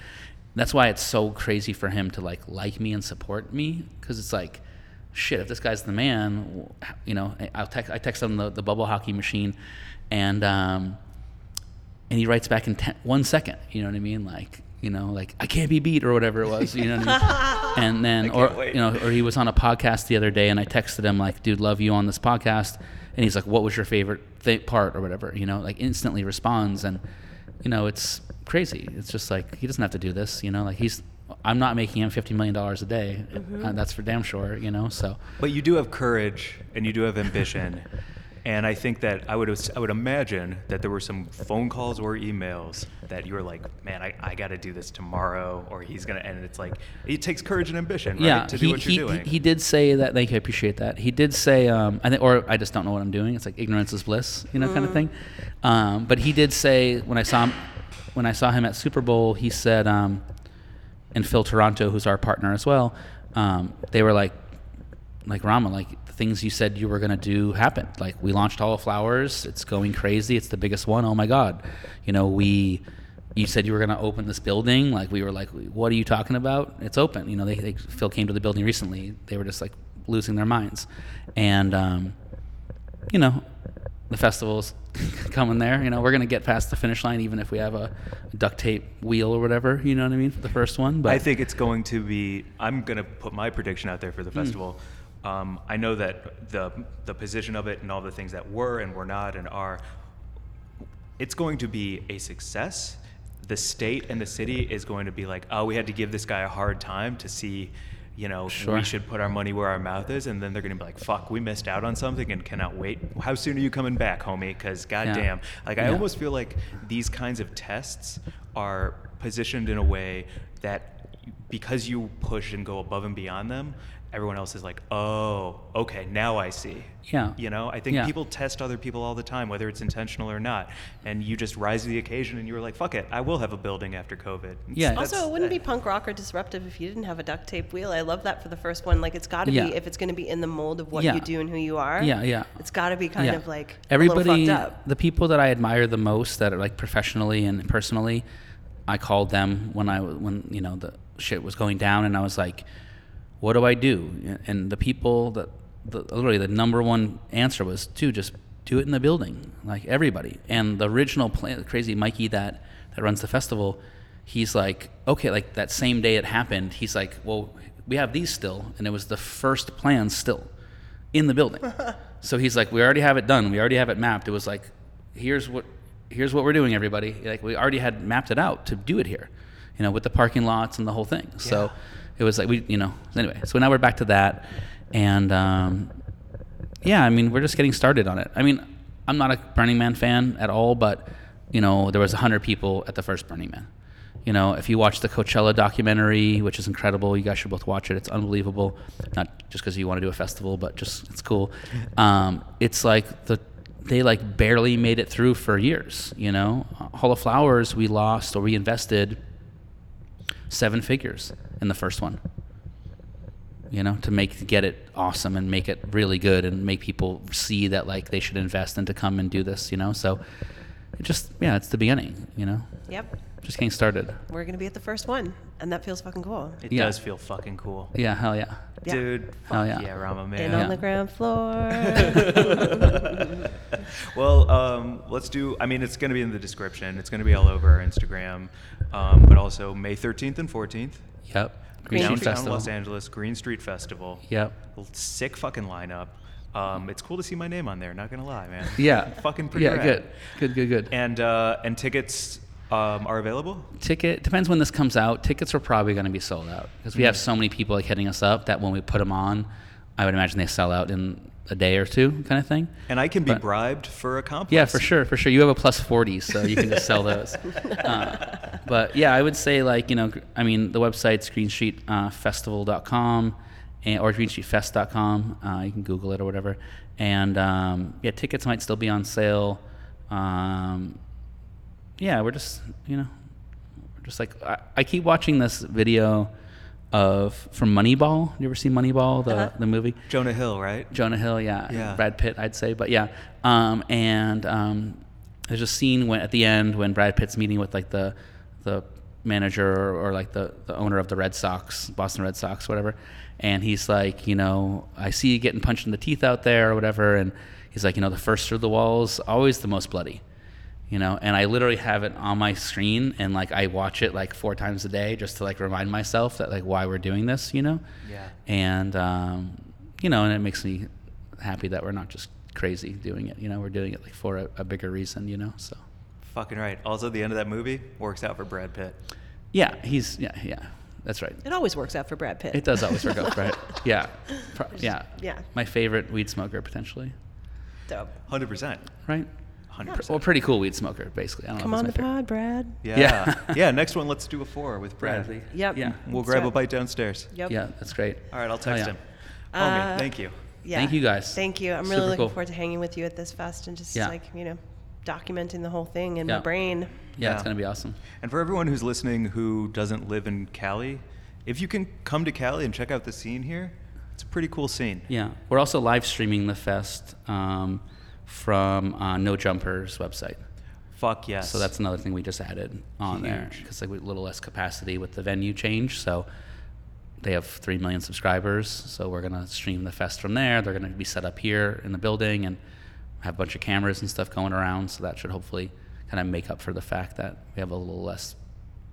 That's why it's so crazy for him to like like me and support me because it's like, shit. If this guy's the man, you know, I'll text I text him the, the bubble hockey machine, and um, and he writes back in ten, one second. You know what I mean? Like you know, like I can't be beat or whatever it was. You know what I mean? and then or wait. you know, or he was on a podcast the other day, and I texted him like, "Dude, love you on this podcast," and he's like, "What was your favorite th- part or whatever?" You know, like instantly responds, and you know, it's crazy. It's just like he doesn't have to do this. You know, like he's. I'm not making him fifty million dollars a day. Uh, that's for damn sure. You know, so But you do have courage and you do have ambition. and I think that I would I would imagine that there were some phone calls or emails that you were like, man, I, I got to do this tomorrow, or he's gonna. And it's like it takes courage and ambition, right, yeah, to he, do what he, you're doing. He, he did say that. Thank you, I appreciate that. He did say, um, I think, or I just don't know what I'm doing. It's like ignorance is bliss, you know, kind of thing. Um, but he did say when I saw him, when I saw him at Super Bowl, he said, um, and Phil Toronto, who's our partner as well, um, they were like, like Rama, like the things you said you were gonna do happened. Like we launched Hall of Flowers. It's going crazy. It's the biggest one. Oh my God, you know we. You said you were gonna open this building. Like we were like, what are you talking about? It's open. You know, they, they Phil came to the building recently. They were just like losing their minds, and um, you know, the festival's coming there. You know, we're gonna get past the finish line even if we have a duct tape wheel or whatever. You know what I mean for the first one. But I think it's going to be. I'm going to put my prediction out there for the Hmm. festival. Um, I know that the the position of it and all the things that were and were not and are. It's going to be a success. The state and the city is going to be like, oh, we had to give this guy a hard time to see, you know, Sure. we should put our money where our mouth is, and then they're going to be like, fuck, we missed out on something and cannot wait. How soon are you coming back, homie? Because goddamn, like I Yeah. almost feel like these kinds of tests are positioned in a way that because you push and go above and beyond them, everyone else is like, oh, okay, now I see. Yeah. You know, I think Yeah. people test other people all the time, whether it's intentional or not. And you just rise to the occasion and you were like, fuck it, I will have a building after COVID. It's- Yeah. Also, it wouldn't be punk rock or disruptive if you didn't have a duct tape wheel. I love that for the first one. Like, it's got to Yeah. be if it's going to be in the mold of what Yeah. you do and who you are. Yeah, yeah. It's got to be kind Yeah. of like everybody a fucked up. the people that i admire the most that are like professionally and personally i called them when i w- when you know the shit was going down and i was like what do I do? And the people that the, literally the number one answer was to just do it in the building, like everybody. And the original plan, crazy Mikey that that runs the festival, he's like, okay, like that same day it happened, he's like, well, we have these still, and it was the first plan still in the building. so he's like, we already have it done, we already have it mapped. It was like, here's what here's what we're doing, everybody. Like we already had mapped it out to do it here, you know, with the parking lots and the whole thing. So it was like we, you know, anyway. So now we're back to that, and um, yeah, I mean, we're just getting started on it. I mean, I'm not a Burning Man fan at all, but you know, there was hundred people at the first Burning Man. You know, if you watch the Coachella documentary, which is incredible, you guys should both watch it. It's unbelievable. Not just because you want to do a festival, but just it's cool. Um, it's like the they like barely made it through for years. You know, Hall of Flowers, we lost or we invested seven figures in the first one you know to make get it awesome and make it really good and make people see that like they should invest and to come and do this you know so it just yeah it's the beginning you know Yep. Just getting started We're gonna be at the first one, and that feels fucking cool. It Yeah. does feel fucking cool. yeah hell yeah Yeah. Dude, Hell fuck yeah. yeah. Rama man. And Yeah. on the ground floor. well, um, let's do. I mean, it's going to be in the description. It's going to be all over our Instagram, um, but also May 13th and 14th, yep green Green Street downtown festival Los Angeles, Green Street Festival. yep Sick fucking lineup. Um, it's cool to see my name on there. Not gonna lie, man. yeah fucking pretty yeah rad. good good good good And uh, and tickets um, are available. ticket depends when this comes out tickets are probably going to be sold out because we Mm. have so many people like hitting us up that when we put them on i would imagine they sell out in a day or two kind of thing And I can be But- bribed for a complex. Yeah, for sure, for sure. You have a plus 40, so you can just sell those. Uh, but yeah, I would say like, you know, I mean, the website's greenstreetfestival.com and, or greenstreetfest.com. Uh, you can Google it or whatever. And um, yeah, tickets might still be on sale. Um, yeah, we're just, you know, we're just like, I, I keep watching this video of from Moneyball. You ever see Moneyball, the, Uh-huh. the movie? Jonah Hill, right? Jonah Hill, yeah, Yeah. Brad Pitt, I'd say, but yeah. Um, and um, there's a scene when at the end when Brad Pitt's meeting with like the the manager or, or like the, the owner of the Red Sox, Boston Red Sox, whatever, and he's like, you know, I see you getting punched in the teeth out there or whatever, and he's like, you know, the first through the walls always the most bloody. You know, and I literally have it on my screen, and like I watch it like four times a day just to like remind myself that like why we're doing this. You know, Yeah. and um, you know, and it makes me happy that we're not just crazy doing it. You know, we're doing it like for a, a bigger reason. You know, so Fucking right. Also, the end of that movie works out for Brad Pitt. yeah, he's yeah, yeah, that's right. it always works out for Brad Pitt. It does always work out, right? Yeah, Pro- yeah, Yeah. My favorite weed smoker potentially, Dope. Hundred percent. right? Hundred Well, pretty cool weed smoker, basically. I don't Come know on if the it's my pod, Brad. Yeah. Yeah. yeah. Next one, let's do a four with Brad. favorite. Yep. Yeah. We'll Let's grab do a it. bite downstairs. Yep. Yeah, that's great. All right, I'll Hell text yeah. him. Homie, Uh, thank you. Yeah. Thank you, guys. Thank you. I'm really Super looking cool. forward to hanging with you at this fest and just Yeah. like, you know, documenting the whole thing in Yeah. my brain. Yeah, Yeah. it's gonna be awesome. And for everyone who's listening who doesn't live in Cali, if you can come to Cali and check out the scene here, it's a pretty cool scene. Yeah, we're also live streaming the fest um, from uh, No Jumper's website. Fuck yes. So that's another thing we just added on there because like a little less capacity with the venue change. So they have three million subscribers. So we're gonna stream the fest from there. They're gonna be set up here in the building and have a bunch of cameras and stuff going around. So that should hopefully kind of make up for the fact that we have a little less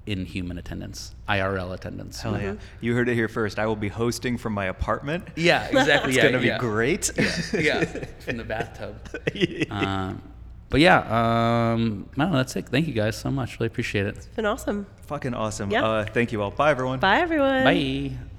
inhuman attendance, IRL attendance. Hell yeah. You heard it here first. I will be hosting from my apartment. Yeah, exactly. It's yeah, going to be yeah. great. yeah, from the bathtub. Um, but yeah, um, I don't know. That's it. Thank you guys so much. Really appreciate it. It's been awesome. Fucking awesome. Yeah. Uh, thank you all. Bye, everyone. Bye, everyone. Bye.